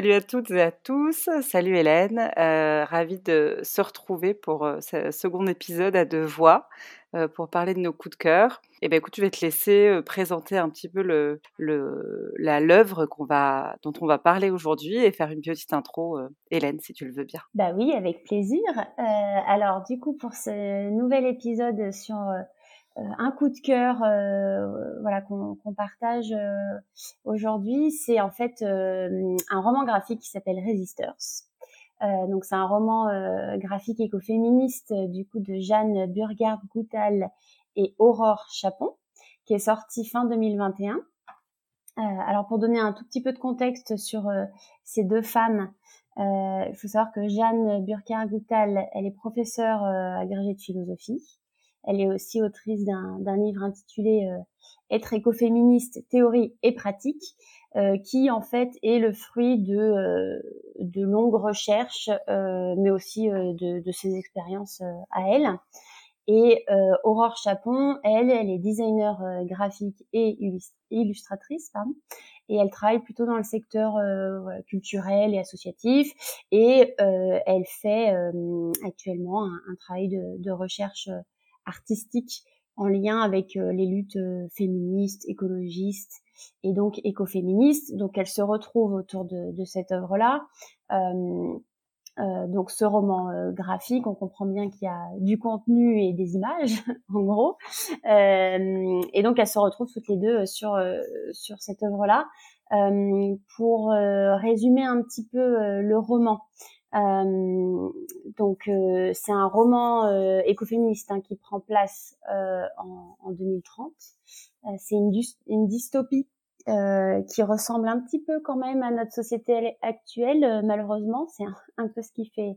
Salut à toutes et à tous. Salut Hélène. Euh, ravie de se retrouver pour euh, ce second épisode à deux voix euh, pour parler de nos coups de cœur. Et eh ben écoute, je vais te laisser euh, présenter un petit peu le, l'œuvre dont on va parler aujourd'hui et faire une petite intro, Hélène, si tu le veux bien. Bah oui, avec plaisir. alors du coup pour ce nouvel épisode sur un coup de cœur euh, voilà qu'on partage euh, aujourd'hui, c'est en fait un roman graphique qui s'appelle Resistors. donc c'est un roman graphique écoféministe du coup de Jeanne Burgard Goutal et Aurore Chapon qui est sorti fin 2021. alors pour donner un tout petit peu de contexte sur ces deux femmes, il faut savoir que Jeanne Burgard Goutal, elle est professeure agrégée de philosophie. Elle est aussi autrice d'un livre intitulé euh, Être écoféministe, théorie et pratique, euh, qui en fait est le fruit de, euh, de longues recherches, mais aussi de, de, ses expériences à elle. Et Aurore Chapon, elle, elle est designer graphique et illustratrice, pardon, et elle travaille plutôt dans le secteur culturel et associatif. Et elle fait actuellement un, un, travail de, de recherche artistique en lien avec euh, les luttes euh, féministes, écologistes et donc écoféministes. Donc elle se retrouve autour de, cette œuvre-là. Euh, donc ce roman graphique, on comprend bien qu'il y a du contenu et des images, en gros. et donc elles se retrouvent toutes les deux sur sur cette œuvre-là. pour résumer un petit peu le roman, donc euh, c'est un roman euh, écoféministe hein, qui prend place en, en, 2030. c'est une, une, dystopie qui ressemble un petit peu quand même à notre société actuelle. malheureusement, c'est un, peu ce qui fait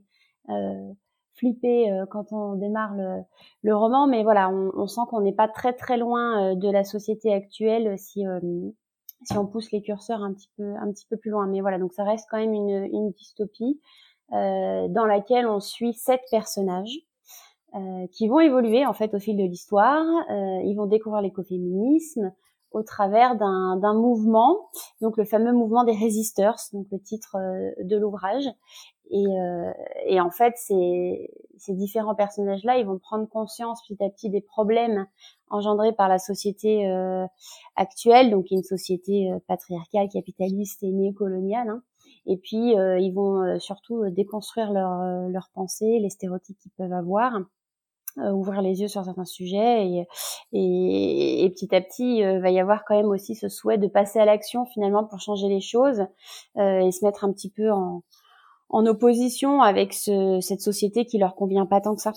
flipper quand on démarre le, le, roman, mais voilà, on, on sent qu'on n'est pas très très loin de la société actuelle si si on pousse les curseurs un petit peu un petit peu plus loin. Mais voilà, donc ça reste quand même une, une dystopie. Euh, dans laquelle on suit sept personnages euh, qui vont évoluer en fait au fil de l'histoire. Euh, ils vont découvrir l'écoféminisme au travers d'un mouvement, donc le fameux mouvement des résisteurs, donc le titre de l'ouvrage. Et, et, en fait, ces, ces différents personnages-là, ils vont prendre conscience petit à petit des problèmes engendrés par la société actuelle, donc une société patriarcale, capitaliste et néocoloniale. Hein. Et puis, euh, ils vont euh, surtout euh, déconstruire leurs leur pensées, les stéréotypes qu'ils peuvent avoir. ouvrir les yeux sur certains sujets et, et, et petit à petit il va y avoir quand même aussi ce souhait de passer à l'action finalement pour changer les choses et se mettre un petit peu en, en opposition avec ce, cette société qui leur convient pas tant que ça.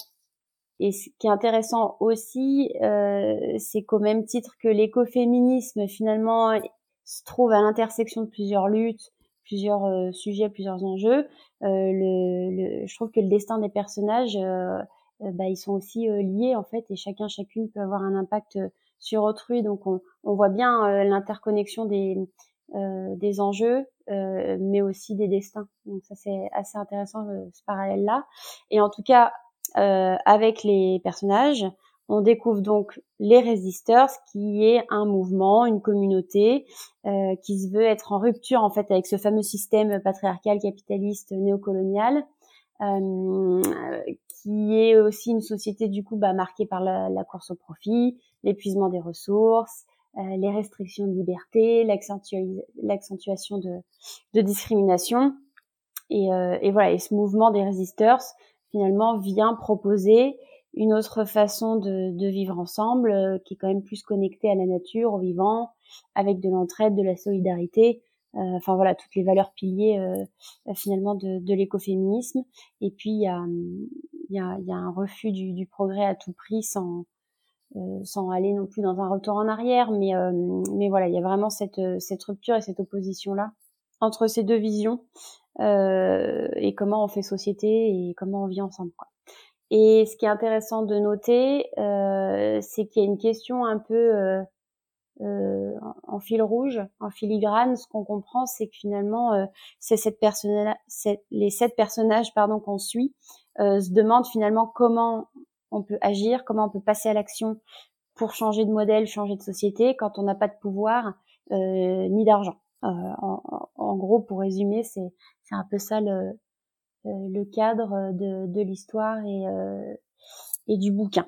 Et ce qui est intéressant aussi, euh, c'est qu'au même titre que l'écoféminisme finalement se trouve à l'intersection de plusieurs luttes, plusieurs euh, sujets, plusieurs enjeux. Euh, le, je trouve que le destin des personnages, euh, bah, ils sont aussi liés en fait, et chacun chacune peut avoir un impact sur autrui. Donc on, on voit bien l'interconnexion des des enjeux, mais aussi des destins. Donc ça c'est assez intéressant ce parallèle là. Et en tout cas avec les personnages, on découvre donc les résisteurs, qui est un mouvement, une communauté euh, qui se veut être en rupture en fait avec ce fameux système patriarcal, capitaliste, néocolonial, euh, qui est aussi une société du coup bah, marquée par la, course au profit, l'épuisement des ressources, euh, les restrictions de liberté, l'accentuation de, de, discrimination. Et, et, voilà, et ce mouvement des résisteurs finalement vient proposer une autre façon de, de vivre ensemble euh, qui est quand même plus connectée à la nature, au vivant, avec de l'entraide, de la solidarité, euh, enfin voilà toutes les valeurs piliers euh, finalement de, de l'écoféminisme. Et puis il y a, y, a, y a un refus du, du, progrès à tout prix sans sans aller non plus dans un retour en arrière, mais mais voilà il y a vraiment cette cette rupture et cette opposition là entre ces deux visions et comment on fait société et comment on vit ensemble quoi. Et ce qui est intéressant de noter, euh, c'est qu'il y a une question un peu euh, euh, en fil rouge, en filigrane. Ce qu'on comprend, c'est que finalement, euh, c'est cette les sept personnages pardon qu'on suit euh, se demandent finalement comment on peut agir, comment on peut passer à l'action pour changer de modèle, changer de société quand on n'a pas de pouvoir ni d'argent. en, gros, pour résumer, c'est un peu ça le, le cadre de, de l'histoire et, et du bouquin.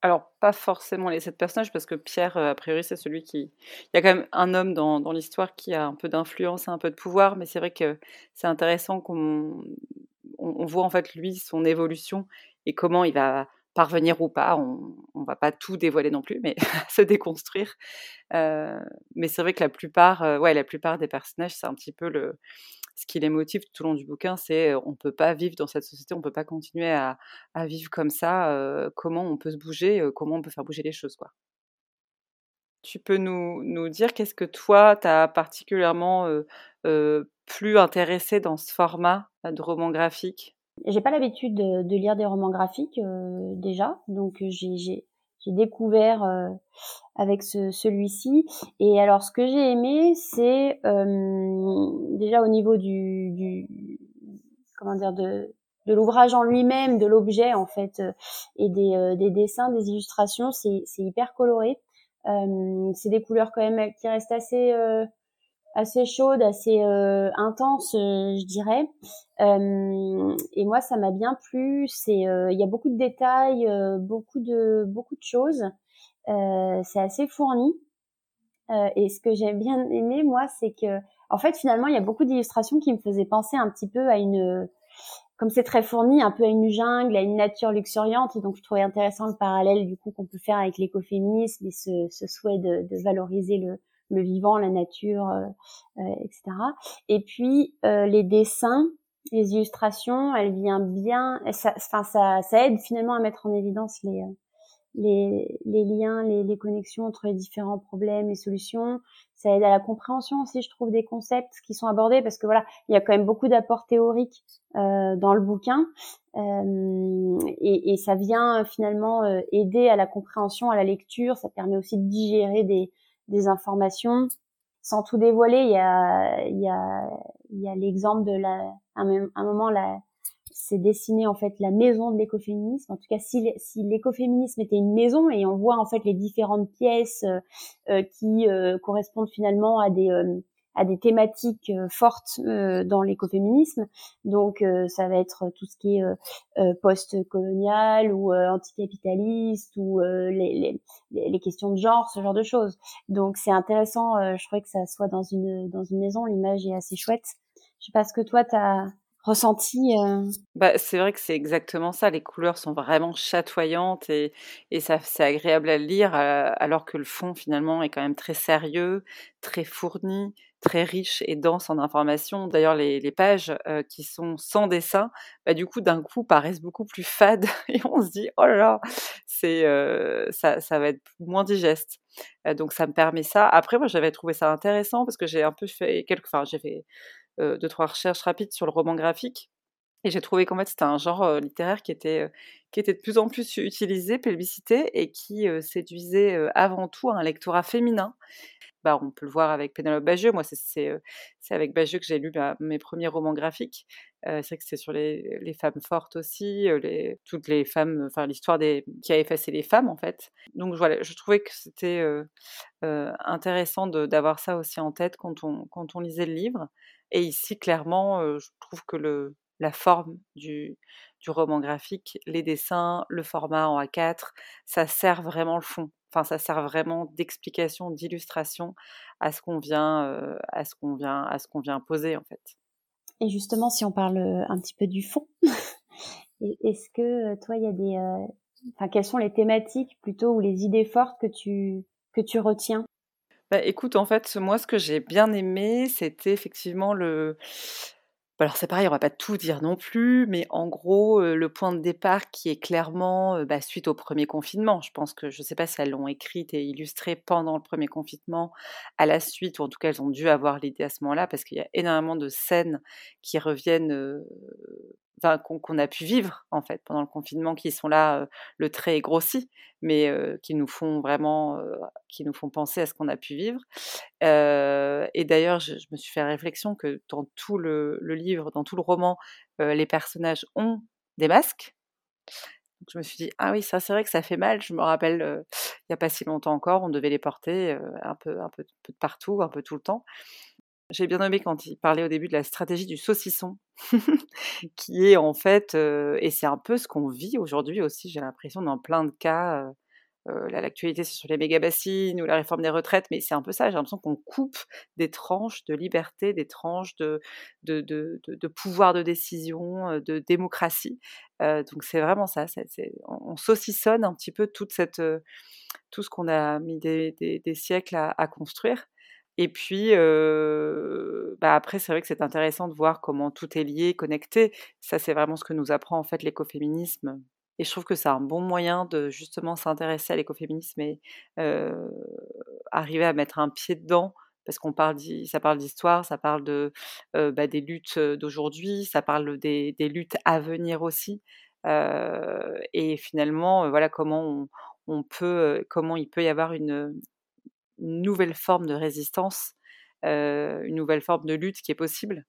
Alors, pas forcément les sept personnages, parce que Pierre, a priori, c'est celui qui. Il y a quand même un homme dans, dans l'histoire qui a un peu d'influence, un peu de pouvoir, mais c'est vrai que c'est intéressant qu'on on, voit en fait lui son évolution et comment il va parvenir ou pas. On ne va pas tout dévoiler non plus, mais se déconstruire. Euh, mais c'est vrai que la plupart, euh, ouais, la plupart des personnages, c'est un petit peu le, ce qui les motive tout au long du bouquin, c'est on ne peut pas vivre dans cette société, on ne peut pas continuer à, vivre comme ça. Comment on peut se bouger, comment on peut faire bouger les choses. Tu peux nous, dire qu'est-ce que toi, tu as particulièrement plus intéressé dans ce format de roman graphique? J'ai pas l'habitude de, lire des romans graphiques déjà, donc j'ai découvert avec ce, celui-ci. Et alors, ce que j'ai aimé, c'est déjà au niveau du, du comment dire de de l'ouvrage en lui-même, de l'objet en fait, et des, des dessins, des illustrations, c'est hyper coloré. Euh, c'est des couleurs quand même qui restent assez euh, assez chaudes, assez euh, intenses, je dirais. et moi, ça m'a bien plu. C'est il y a beaucoup de détails, beaucoup de beaucoup de choses. c'est assez fourni. et ce que j'ai bien aimé, moi, c'est que en fait, finalement, il y a beaucoup d'illustrations qui me faisaient penser un petit peu à une comme c'est très fourni, un peu à une jungle, à une nature luxuriante. Donc, je trouvais intéressant le parallèle du coup qu'on peut faire avec l'écoféminisme et ce, ce souhait de, de, valoriser le, le, vivant, la nature, euh, euh, etc. Et puis euh, les dessins, les illustrations, elles viennent bien. Enfin, ça, ça, aide finalement à mettre en évidence les les, les liens, les, les, connexions entre les différents problèmes et solutions. Ça aide à la compréhension aussi, je trouve, des concepts qui sont abordés parce que voilà, il y a quand même beaucoup d'apports théoriques euh, dans le bouquin euh, et, et, ça vient finalement euh, aider à la compréhension, à la lecture. Ça permet aussi de digérer des, des informations sans tout dévoiler. Il y a, il y a, il y a l'exemple de la, un, un moment la c'est dessiner en fait la maison de l'écoféminisme. En tout cas, si, l'écoféminisme était une maison et on voit en fait les différentes pièces euh, euh, qui euh, correspondent finalement à des à des thématiques fortes dans l'écoféminisme. Donc ça va être tout ce qui est post-colonial ou anticapitaliste ou les, questions de genre, ce genre de choses. Donc c'est intéressant, je trouvais que ça soit dans une dans une maison, l'image est assez chouette. Je sais pas ce que toi tu as ressenti euh? bah, C'est vrai que c'est exactement ça. Les couleurs sont vraiment chatoyantes et, et ça, c'est agréable à lire, euh, alors que le fond, finalement, est quand même très sérieux, très fourni, très riche et dense en informations. D'ailleurs, les, pages euh, qui sont sans dessin, bah, du coup, d'un coup, paraissent beaucoup plus fades et on se dit, oh là là, c'est, ça, ça va être moins digeste. donc, ça me permet ça. Après, moi, j'avais trouvé ça intéressant parce que j'ai un peu fait quelques, enfin, j'ai fait euh, deux trois recherches rapides sur le roman graphique. Et j'ai trouvé qu'en fait c'était un genre littéraire qui était, qui était de plus en plus utilisé, plébiscité, et qui séduisait avant tout un lectorat féminin. Bah, on peut le voir avec Pénélope Bagieux. Moi, c'est avec Bagieux que j'ai lu bah, mes premiers romans graphiques. c'est vrai que c'est sur les, les, femmes fortes aussi, les, toutes les femmes, enfin l'histoire qui a effacé les femmes en fait. Donc voilà, je trouvais que c'était intéressant d'avoir ça aussi en tête quand on, quand on lisait le livre. Et ici, clairement, je trouve que le, la forme du, du roman graphique, les dessins, le format en A4, ça sert vraiment le fond. Enfin, ça sert vraiment d'explication, d'illustration à ce qu'on vient, à ce qu'on vient, à ce qu'on vient poser en fait. Et justement, si on parle un petit peu du fond, est-ce que toi, il y a des, enfin, quelles sont les thématiques plutôt ou les idées fortes que tu que tu retiens? Bah, écoute, en fait, moi, ce que j'ai bien aimé, c'était effectivement le alors c'est pareil, on va pas tout dire non plus, mais en gros, le point de départ qui est clairement, bah, suite au premier confinement. Je pense que je sais pas si elles l'ont écrite et illustrée pendant le premier confinement, à la suite ou en tout cas elles ont dû avoir l'idée à ce moment-là parce qu'il y a énormément de scènes qui reviennent, qu'on a pu vivre en fait pendant le confinement, qui sont là, le trait est grossi, mais qui nous font vraiment, qui nous font penser à ce qu'on a pu vivre. et d'ailleurs, je, me suis fait la réflexion que dans tout le, livre, dans tout le roman, les personnages ont des masques. Je me suis dit ah oui ça c'est vrai que ça fait mal. Je me rappelle il n'y a pas si longtemps encore on devait les porter un peu un peu, peu de partout un peu tout le temps. J'ai bien aimé quand il parlait au début de la stratégie du saucisson, qui est en fait, et c'est un peu ce qu'on vit aujourd'hui aussi, j'ai l'impression, dans plein de cas. l'actualité, c'est sur les méga-bassines ou la réforme des retraites, mais c'est un peu ça. J'ai l'impression qu'on coupe des tranches de liberté, des tranches de, de, de, pouvoir de décision, de démocratie. donc c'est vraiment ça. on, saucissonne un petit peu toute cette, tout ce qu'on a mis des, siècles à construire. Et puis, bah, après, c'est vrai que c'est intéressant de voir comment tout est lié, connecté. Ça, c'est vraiment ce que nous apprend en fait l'écoféminisme. Et je trouve que c'est un bon moyen de justement s'intéresser à l'écoféminisme et arriver à mettre un pied dedans parce qu'on parle, ça parle d'histoire, ça parle bah, des luttes d'aujourd'hui, ça parle des, luttes à venir aussi. et finalement, voilà comment on, peut, comment il peut y avoir une, une nouvelle forme de résistance, une nouvelle forme de lutte qui est possible.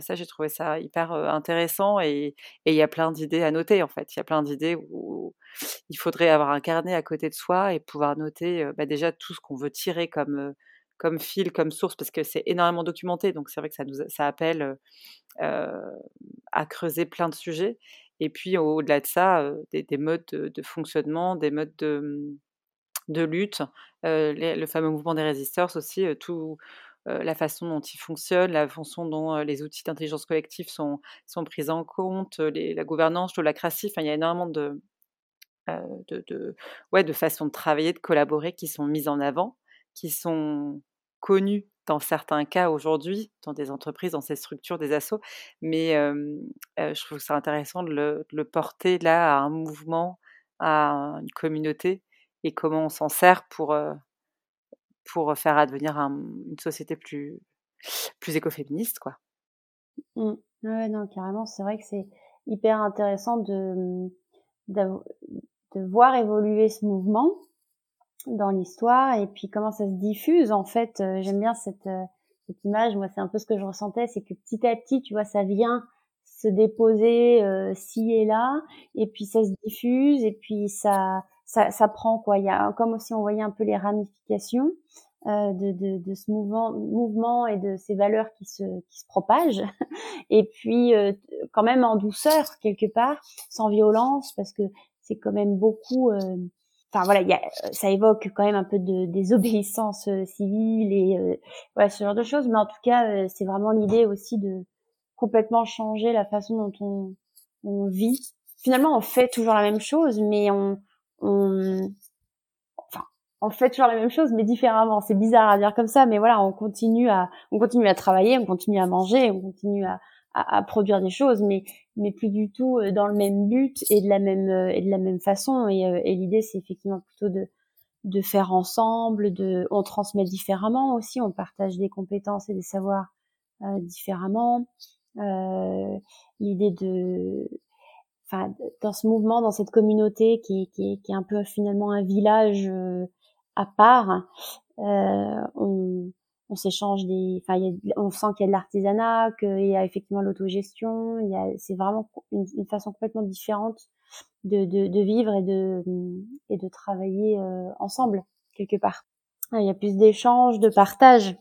ça, j'ai trouvé ça hyper intéressant et il y a plein d'idées à noter en fait. Il y a plein d'idées où il faudrait avoir un carnet à côté de soi et pouvoir noter bah, déjà tout ce qu'on veut tirer comme, fil, comme source, parce que c'est énormément documenté. Donc c'est vrai que ça, nous, ça appelle à creuser plein de sujets. Et puis au-delà de ça, des, modes de, fonctionnement, des modes de, mmh, de lutte, le fameux mouvement des résisteurs aussi, tout la façon dont il fonctionne, la façon dont les outils d'intelligence collective sont, sont pris en compte, la gouvernance, l'holacratie, enfin, il y a énormément de, de, ouais, de façons de travailler, de collaborer qui sont mises en avant, qui sont connues dans certains cas aujourd'hui, dans des entreprises, dans ces structures, des assos, mais je trouve que c'est intéressant de le, de le, porter là à un mouvement, à une communauté, et comment on s'en sert pour, pour faire advenir une société plus, plus écoféministe. Quoi. Mmh. Ouais, non, carrément, c'est vrai que c'est hyper intéressant de, de, voir évoluer ce mouvement dans l'histoire et puis comment ça se diffuse. En fait, j'aime bien cette, cette image. Moi, c'est un peu ce que je ressentais, c'est que petit à petit, tu vois, ça vient se déposer euh, ci et là, et puis ça se diffuse, et puis ça, ça, ça prend quoi. Il y a comme si on voyait un peu les ramifications euh, de, de, de, ce mouvement, mouvement et de ces valeurs qui se, qui se propagent. Et puis euh, quand même en douceur quelque part, sans violence, parce que c'est quand même beaucoup. Euh, enfin voilà, y a, ça évoque quand même un peu de désobéissance euh, civile et voilà ce genre de choses. Mais en tout cas, c'est vraiment l'idée aussi de complètement changer la façon dont on, on vit. Finalement, on fait toujours la même chose, mais on on, enfin, on fait toujours la même chose, mais différemment. C'est bizarre à dire comme ça, mais voilà, on continue à, on continue à travailler, on continue à manger, on continue à, à, produire des choses, mais, mais plus du tout euh, dans le même but et de la même, euh, et de la même façon. Et, euh, et l'idée, c'est effectivement plutôt de, de faire ensemble, de, on transmet différemment aussi, on partage des compétences et des savoirs euh, différemment. Euh, l'idée de enfin dans ce mouvement, dans cette communauté qui, qui, qui est un peu finalement un village euh, à part, euh, on, on s'échange des, enfin on sent qu'il y a de l'artisanat, qu'il y a effectivement l'autogestion, il y a, c'est vraiment une, une, façon complètement différente de, de, de, vivre et de et de travailler euh, ensemble quelque part. Il y a plus d'échanges, de partage.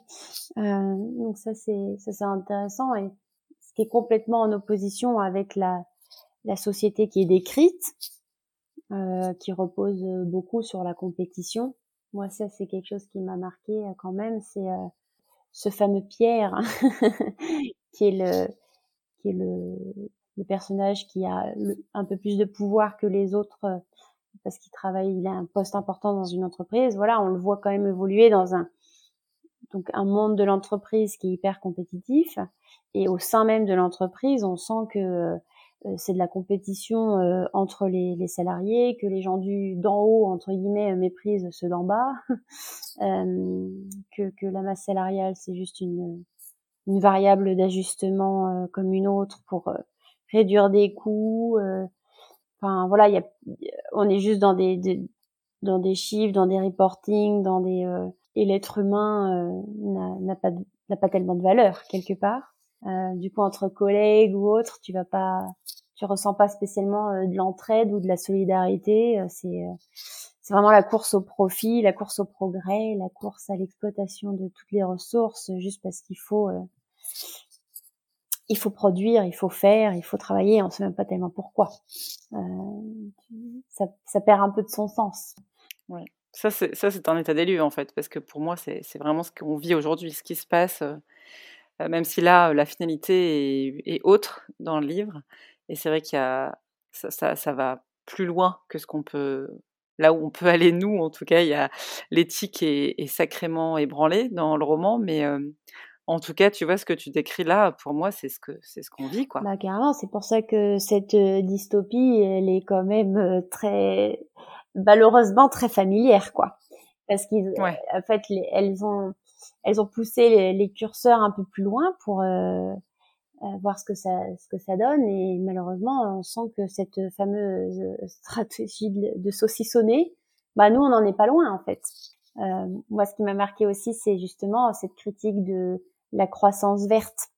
Euh, donc ça c'est ça c'est intéressant et ce qui est complètement en opposition avec la la société qui est décrite, euh, qui repose beaucoup sur la compétition. Moi, ça, c'est quelque chose qui m'a marqué euh, quand même, c'est euh, ce fameux Pierre, qui est le, qui est le, le personnage qui a un peu plus de pouvoir que les autres euh, parce qu'il travaille, il a un poste important dans une entreprise. Voilà, on le voit quand même évoluer dans un donc un monde de l'entreprise qui est hyper compétitif et au sein même de l'entreprise, on sent que euh, c'est de la compétition euh, entre les, les, salariés, que les gens du d'en haut entre guillemets méprisent ceux d'en bas, euh, que, que la masse salariale c'est juste une, une variable d'ajustement comme une autre pour réduire des coûts. Enfin voilà, y a, on est juste dans des, des, dans des chiffres, dans des reportings, dans des et l'être humain n'a pas n'a pas tellement de valeur quelque part. Euh, du coup, entre collègues ou autres, tu vas pas, tu ressens pas spécialement de l'entraide ou de la solidarité. c'est c'est vraiment la course au profit, la course au progrès, la course à l'exploitation de toutes les ressources, juste parce qu'il faut il faut produire, il faut faire, il faut travailler, on sait même pas tellement pourquoi. Euh, ça, perd un peu de son sens. Ouais. Ça, c'est, ça, c'est un état lieux, en fait, parce que pour moi, c'est, c'est vraiment ce qu'on vit aujourd'hui, ce qui se passe, euh, euh même si là, la finalité est, est, autre dans le livre. Et c'est vrai qu'il y a, ça, ça, ça, va plus loin que ce qu'on peut, là où on peut aller, nous, en tout cas, il y a l'éthique est, est sacrément ébranlée dans le roman, mais euh, en tout cas, tu vois, ce que tu décris là, pour moi, c'est ce que c'est ce qu'on vit, quoi. Bah carrément, c'est pour ça que cette dystopie, elle est quand même très malheureusement très familière, quoi. Parce qu'ils, en fait, elles ont elles ont poussé les, curseurs un peu plus loin pour euh, voir ce que ça ce que ça donne et malheureusement, on sent que cette fameuse stratégie de, saucissonner, bah nous, on n'en est pas loin, en fait. Euh, moi, ce qui m'a marqué aussi, c'est justement cette critique de la croissance verte.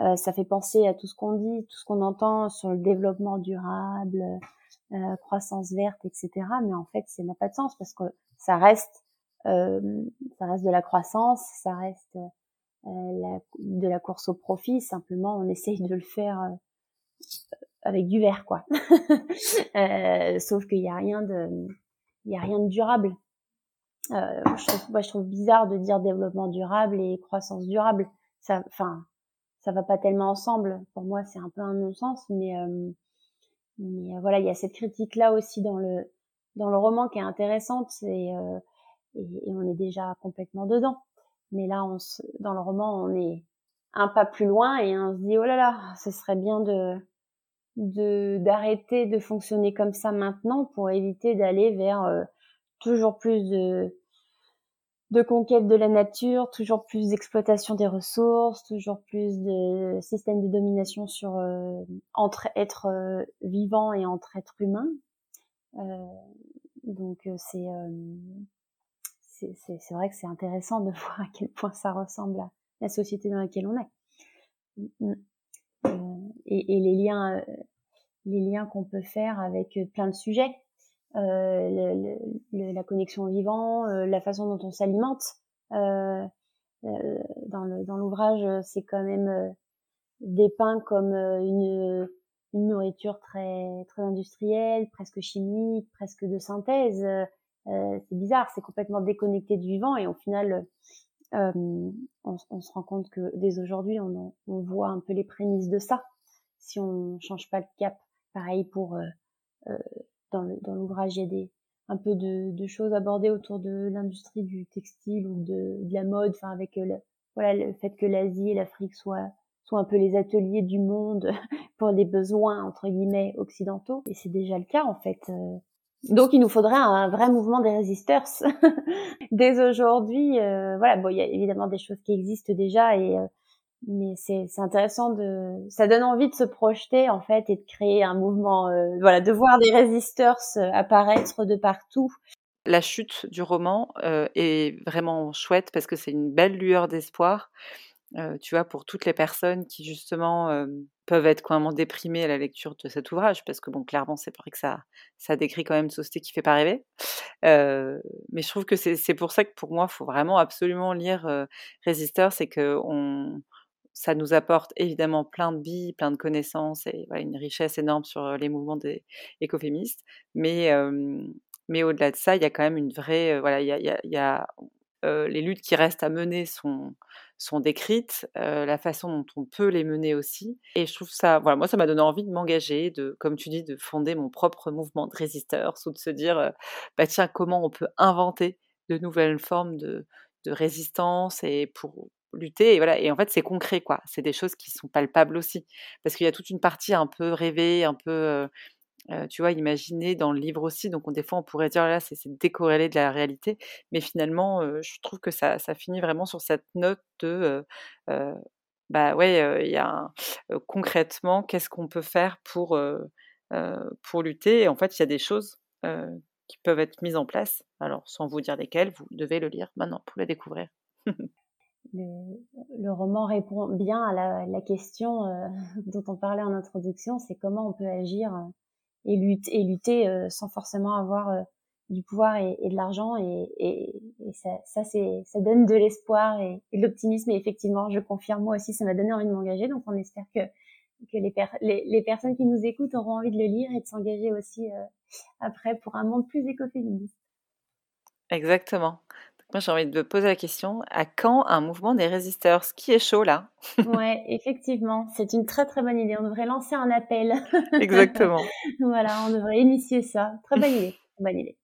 Euh, ça fait penser à tout ce qu'on dit, tout ce qu'on entend sur le développement durable, euh, croissance verte, etc. Mais en fait, ça n'a pas de sens parce que ça reste, euh, ça reste de la croissance, ça reste de la course au profit. Simplement, on essaye de le faire avec du vert, quoi. sauf qu'il n'y a rien de, il y a rien de durable. Euh, je, trouve, moi, je trouve bizarre de dire développement durable et croissance durable ça, enfin, ça va pas tellement ensemble. Pour moi, c'est un peu un non-sens, mais, euh, mais euh, voilà, il y a cette critique là aussi dans le dans le roman qui est intéressante, et, euh, et, on est déjà complètement dedans. Mais là, on se, dans le roman, on est un pas plus loin et on se dit oh là là, ce serait bien de d'arrêter de fonctionner comme ça maintenant pour éviter d'aller vers euh, toujours plus de de conquête de la nature, toujours plus d'exploitation des ressources, toujours plus de systèmes de domination sur euh, entre êtres euh, vivants et entre êtres humains. Euh, donc euh, c'est c'est vrai que c'est intéressant de voir à quel point ça ressemble à la société dans laquelle on est. Mm, mm. Et, et, les liens les liens qu'on peut faire avec plein de sujets euh, la connexion au vivant, euh, la façon dont on s'alimente. Euh, dans l'ouvrage, c'est quand même dépeint comme une, nourriture très industrielle, presque chimique, presque de synthèse. Euh, c'est bizarre, c'est complètement déconnecté du vivant et au final, euh, on, on, se rend compte que dès aujourd'hui, on, on, voit un peu les prémices de ça. Si on change pas de cap, pareil pour euh, dans l'ouvrage, il y a des, un peu de, de choses abordées autour de l'industrie du textile ou de, de la mode, enfin avec le, voilà le fait que l'Asie et l'Afrique soient soient un peu les ateliers du monde pour les besoins entre guillemets occidentaux et c'est déjà le cas en fait. Euh. Donc il nous faudrait un vrai mouvement des résisteurs dès aujourd'hui. Euh, voilà, bon il y a évidemment des choses qui existent déjà et mais c'est intéressant de ça donne envie de se projeter en fait et de créer un mouvement euh, voilà de voir des résisteurs apparaître de partout la chute du roman euh, est vraiment chouette parce que c'est une belle lueur d'espoir euh, tu vois pour toutes les personnes qui justement peuvent être même déprimées à la lecture de cet ouvrage parce que bon clairement c'est vrai que ça ça décrit quand même une société qui fait pas rêver mais je trouve que c'est pour ça que pour moi il faut vraiment absolument lire Résisteur c'est que ça nous apporte évidemment plein de billes, plein de connaissances et une richesse énorme sur les mouvements des écoféministes. Mais, mais au-delà de ça, il y a quand même une vraie. voilà, il y a, y a, les luttes qui restent à mener sont, sont décrites, la façon dont on peut les mener aussi. Et je trouve ça, voilà, moi, ça m'a donné envie de m'engager, de, comme tu dis, de fonder mon propre mouvement de résisteurs ou de se dire, bah tiens, comment on peut inventer de nouvelles formes de, de résistance et pour, lutter. Et voilà et en fait c'est concret quoi. C'est des choses qui sont palpables aussi. Parce qu'il y a toute une partie un peu rêvée un peu tu vois imaginée dans le livre aussi donc on, des fois on pourrait dire là c'est décorrélé de la réalité mais finalement je trouve que ça, ça finit vraiment sur cette note de bah ouais il y a concrètement qu'est-ce qu'on peut faire pour pour lutter et en fait il y a des choses qui peuvent être mises en place. Alors sans vous dire lesquelles vous devez le lire maintenant pour le découvrir. Le, roman répond bien à la, question euh, dont on parlait en introduction, c'est comment on peut agir euh, et lutter, euh, sans forcément avoir du pouvoir et, de l'argent. Et, ça, ça, donne de l'espoir et, de l'optimisme. Et effectivement, je confirme, moi aussi, ça m'a donné envie de m'engager. Donc, on espère que, que les, les, personnes qui nous écoutent auront envie de le lire et de s'engager aussi après pour un monde plus écoféministe. Exactement. Moi, j'ai envie de me poser la question à quand un mouvement des résisteurs? Ce qui est chaud là Ouais, effectivement, c'est une très très bonne idée. On devrait lancer un appel. Exactement. voilà, on devrait initier ça. Très bonne idée. Très bonne idée.